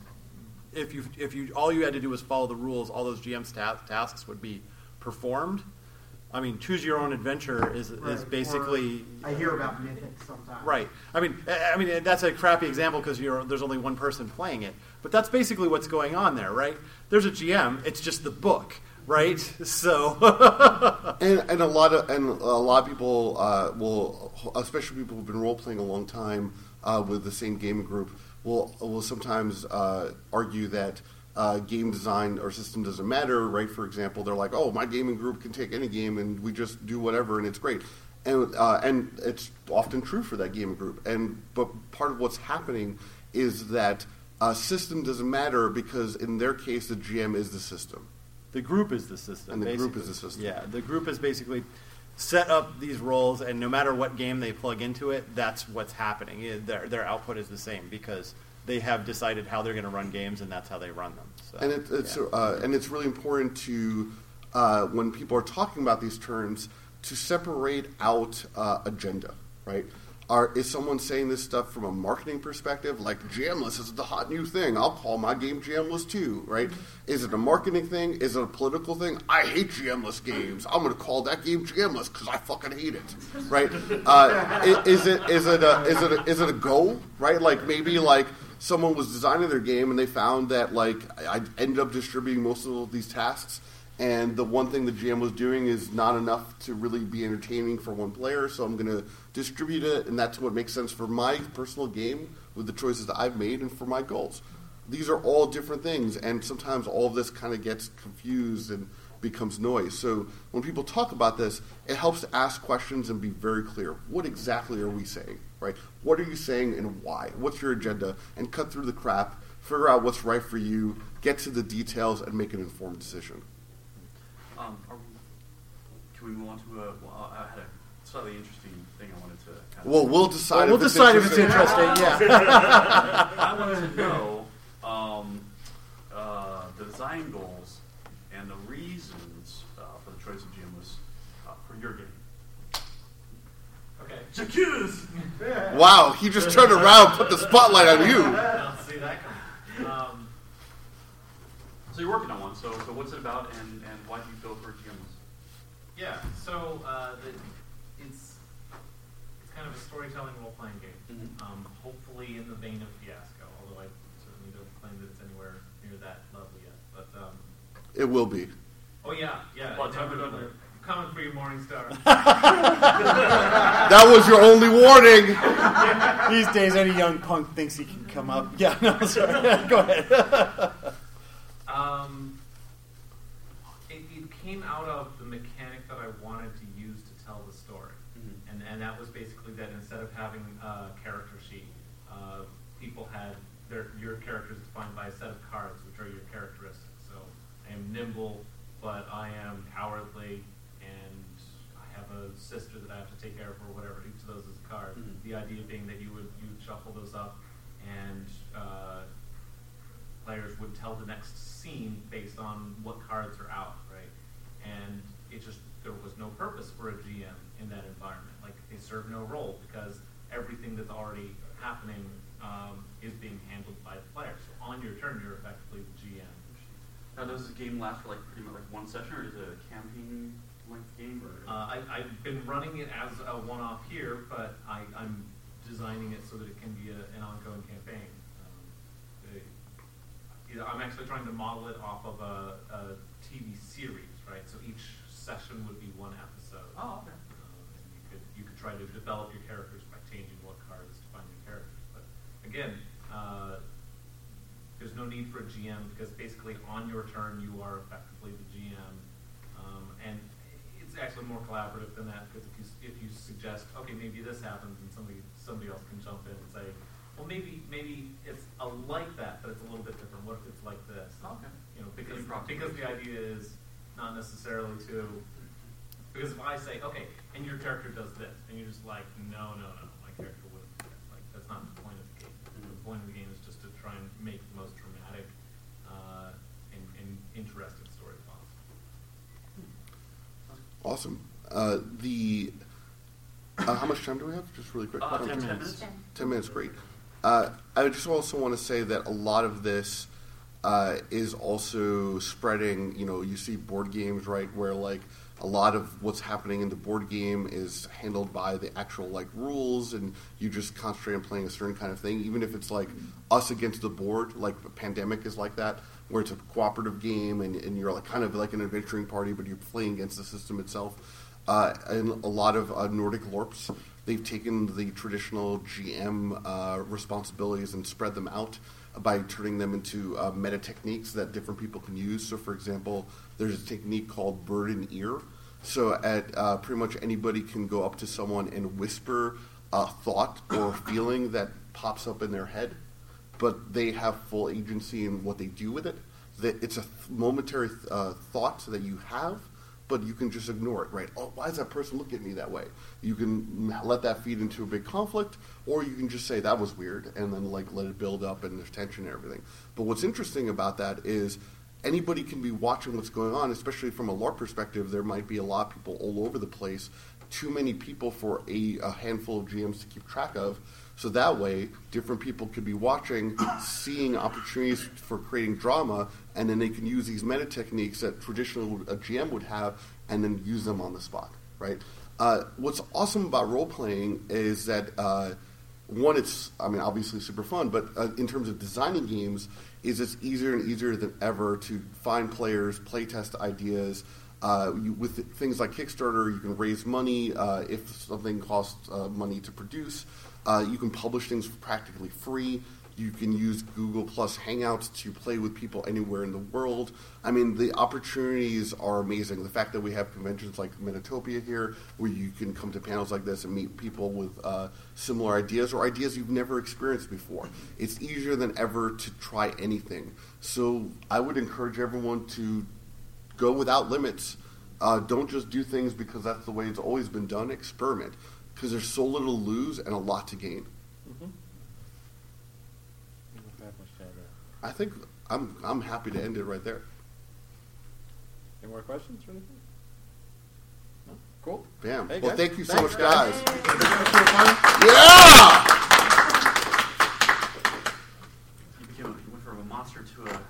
[SPEAKER 3] if you if you all you had to do was follow the rules, all those GM ta- tasks would be performed. I mean, choose your own adventure is is basically
[SPEAKER 10] or I hear about mythics sometimes.
[SPEAKER 3] Right. I mean, I I mean that's a crappy example because there's only one person playing it. But that's basically what's going on there, right? There's a GM. It's just the book, right? (laughs) So, (laughs)
[SPEAKER 2] and, and a lot of and a lot of people uh, will, especially people who've been role playing a long time uh, with the same gaming group, will will sometimes uh, argue that uh, game design or system doesn't matter, right? For example, they're like, oh, my gaming group can take any game and we just do whatever and it's great. And, uh, and it's often true for that gaming group. And but part of what's happening is that uh, system doesn't matter because in their case the GM is the system.
[SPEAKER 3] The group is the system.
[SPEAKER 2] And the group is the system.
[SPEAKER 3] Yeah, the group is basically set up these roles, and no matter what game they plug into it, that's what's happening. Their, their output is the same because they have decided how they're going to run games, and that's how they run them. So,
[SPEAKER 2] and it, it's
[SPEAKER 3] yeah.
[SPEAKER 2] uh, and it's really important to uh, when people are talking about these terms to separate out uh, agenda, right? Are, is someone saying this stuff from a marketing perspective, like GMless is the hot new thing? I'll call my game GMless too, right? Is it a marketing thing? Is it a political thing? I hate GMless games. I'm going to call that game GMless because I fucking hate it, right? Uh, is it is it a, is it a, is it a goal, right? Like maybe like someone was designing their game and they found that like I I ended up distributing most of these tasks and the one thing the GM was doing is not enough to really be entertaining for one player, so I'm going to distribute it, and that's what makes sense for my personal game with the choices that I've made and for my goals. These are all different things, and sometimes all of this kind of gets confused and becomes noise. So when people talk about this, it helps to ask questions and be very clear. What exactly are we saying, right? What are you saying and why? What's your agenda? And cut through the crap, figure out what's right for you, get to the details, and make an informed decision.
[SPEAKER 5] Um, we, can we move on to? Well, I had a slightly interesting thing I wanted to. Kind
[SPEAKER 2] Well, we'll decide
[SPEAKER 3] Well,
[SPEAKER 2] if
[SPEAKER 3] we'll
[SPEAKER 2] it's
[SPEAKER 3] decide if it's
[SPEAKER 2] interesting.
[SPEAKER 3] interesting. Yeah. (laughs)
[SPEAKER 5] I wanted to know um, uh, the design goals and the reasons uh, for the choice of GMless uh, for your game.
[SPEAKER 7] Okay.
[SPEAKER 5] J'accuse! (laughs)
[SPEAKER 2] Wow, he just turned around, put the spotlight on you.
[SPEAKER 7] Don't see that coming. Um,
[SPEAKER 5] So you're working on one. So, so what's it about, and, and why do you go for GMless?
[SPEAKER 7] yeah. So uh, the, it's it's kind of a storytelling role playing game.
[SPEAKER 5] Mhm.
[SPEAKER 7] Um, hopefully in the vein of Fiasco, although I certainly don't claim that it's anywhere near that level yet. But um,
[SPEAKER 2] It will be.
[SPEAKER 7] oh yeah, yeah.
[SPEAKER 5] Well,
[SPEAKER 7] it's
[SPEAKER 5] tell
[SPEAKER 7] never
[SPEAKER 5] about
[SPEAKER 7] done
[SPEAKER 5] it.
[SPEAKER 7] it. Coming for you, Morningstar. (laughs)
[SPEAKER 2] That was your only warning.
[SPEAKER 3] These days, any young punk thinks he can come up. Yeah, no, sorry. (laughs) Go ahead. (laughs)
[SPEAKER 7] Um, it, it came out of the mechanic that I wanted to use to tell the story,
[SPEAKER 5] Mhm.
[SPEAKER 7] and and that was basically that instead of having a character sheet, uh, people had their your characters defined by a set of cards, which are your characteristics. So I am nimble, but I am cowardly, and I have a sister that I have to take care of, or whatever. Each of those is a card.
[SPEAKER 5] Mhm.
[SPEAKER 7] The idea being that you would you shuffle those up, and uh, players would tell the next scene based on what cards are out, right? And it just there was no purpose for a GM in that environment. Like they serve no role because everything that's already happening um, is being handled by the player. So on your turn, you're effectively.
[SPEAKER 5] Now, does the game last for like pretty much like one session, or is it a campaign length game? Or
[SPEAKER 7] Uh, I, I've been running it as a one-off here, but I, I'm designing it so that it can be a, an ongoing campaign. Um, the- you know, I'm actually trying to model it off of a, a TV series, right? So each session would be one episode.
[SPEAKER 5] Oh, okay.
[SPEAKER 7] Um, and you could you could try to develop your characters by changing what cards define your characters. But again, for a GM because basically on your turn you are effectively the GM, um, and it's actually more collaborative than that because if you if you suggest okay maybe this happens and somebody somebody else can jump in and say well maybe maybe it's a like that but it's a little bit different. What if it's like this?
[SPEAKER 5] Okay.
[SPEAKER 7] You know because because the idea is not necessarily to because if I say, okay, and your character does this, and you're just like, no, no, no, my character wouldn't do that. Like, that's not the point of the game. The point of the game is just to try and make the most dramatic uh, and, and interesting story possible.
[SPEAKER 2] Awesome. Uh, the uh, how much time do we have? Just really quick.
[SPEAKER 5] Uh,
[SPEAKER 2] Ten
[SPEAKER 5] 10
[SPEAKER 2] minutes.
[SPEAKER 5] minutes.
[SPEAKER 2] Ten minutes, great. Uh, I just also want to say that a lot of this uh, is also spreading. You know, you see board games, right, where like a lot of what's happening in the board game is handled by the actual like rules, and you just concentrate on playing a certain kind of thing. Even if it's like us against the board, like the Pandemic is like that, where it's a cooperative game, and, and you're like kind of like an adventuring party, but you're playing against the system itself. Uh, and a lot of uh, Nordic LARPs, they've taken the traditional GM uh, responsibilities and spread them out by turning them into uh, meta techniques that different people can use. So, for example, there's a technique called bird in ear. So, at uh, pretty much anybody can go up to someone and whisper a thought or feeling that pops up in their head, but they have full agency in what they do with it. That it's a momentary uh, thought that you have, but you can just ignore it, right? Oh, why is that person looking at me that way? You can let that feed into a big conflict, or you can just say that was weird, and then like let it build up and there's tension and everything. But what's interesting about that is anybody can be watching what's going on, especially from a LARP perspective. There might be a lot of people all over the place, too many people for a, a handful of GMs to keep track of. So that way, different people could be watching, seeing opportunities for creating drama, and then they can use these meta techniques that traditionally a GM would have, and then use them on the spot, right? Uh, what's awesome about role playing is that uh, one, it's I mean obviously super fun, but uh, in terms of designing games, is it's easier and easier than ever to find players, play test ideas. Uh, you, with things like Kickstarter, you can raise money uh, if something costs uh, money to produce. Uh, you can publish things for practically free. You can use Google Plus Hangouts to play with people anywhere in the world. I mean, the opportunities are amazing. The fact that we have conventions like Metatopia here, where you can come to panels like this and meet people with uh, similar ideas or ideas you've never experienced before. It's easier than ever to try anything. So I would encourage everyone to go without limits. Uh, don't just do things because that's the way it's always been done. Experiment because there's so little to lose and a lot to gain. Mm-hmm. I think I'm I'm happy to end it right there.
[SPEAKER 3] Any more questions or anything? No? Cool.
[SPEAKER 2] Bam.
[SPEAKER 3] Hey,
[SPEAKER 2] well,
[SPEAKER 3] guys.
[SPEAKER 2] thank you so
[SPEAKER 3] Thanks,
[SPEAKER 2] much, guys.
[SPEAKER 3] guys.
[SPEAKER 2] Yeah.
[SPEAKER 5] You became a, you went from a monster to a,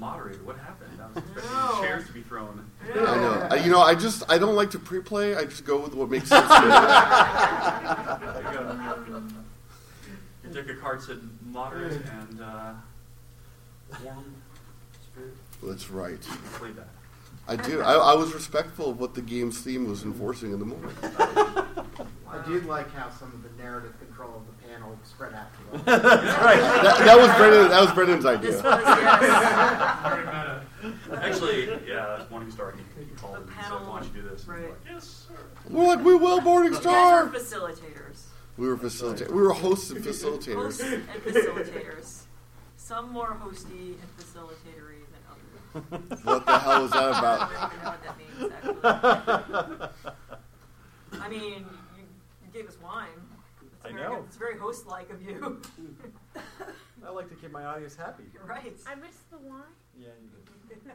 [SPEAKER 5] a moderator. What happened? That was expecting
[SPEAKER 6] No.
[SPEAKER 5] chairs to be thrown.
[SPEAKER 2] I know. I, you know, I just I don't like to pre-play. I just go with what makes sense. to me.
[SPEAKER 5] There (laughs) you go. Your deck of said moderate and uh, warm spirit.
[SPEAKER 2] That's right.
[SPEAKER 5] You played that.
[SPEAKER 2] I do. I, I was respectful of what the game's theme was enforcing in the moment. (laughs)
[SPEAKER 10] I did like how some of the narrative control of the panel spread out to (laughs) us.
[SPEAKER 2] That, that was Brendan. That was Brendan's idea.
[SPEAKER 6] Was, yes. (laughs) (laughs)
[SPEAKER 5] Actually, yeah, Morningstar, he, he called
[SPEAKER 6] The
[SPEAKER 5] and said,
[SPEAKER 6] panel,
[SPEAKER 5] why don't you do this? And we're
[SPEAKER 6] right.
[SPEAKER 5] like, yes, sir.
[SPEAKER 2] We're like, we will, Morning
[SPEAKER 6] You guys facilitators.
[SPEAKER 2] We were facilitators. We were hosts and facilitators.
[SPEAKER 6] Hosts and facilitators. Some more hosty and facilitatory than others.
[SPEAKER 2] What the hell is that
[SPEAKER 6] I
[SPEAKER 2] about?
[SPEAKER 6] don't even know what that means, actually. I mean, you, you gave us wine. It's
[SPEAKER 3] I
[SPEAKER 6] very,
[SPEAKER 3] know.
[SPEAKER 6] It's very host-like of you. (laughs)
[SPEAKER 3] I like to keep my audience happy.
[SPEAKER 6] You're right.
[SPEAKER 9] I missed the wine.
[SPEAKER 3] Yeah, you did.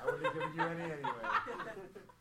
[SPEAKER 3] I wouldn't have given you any anyway. (laughs)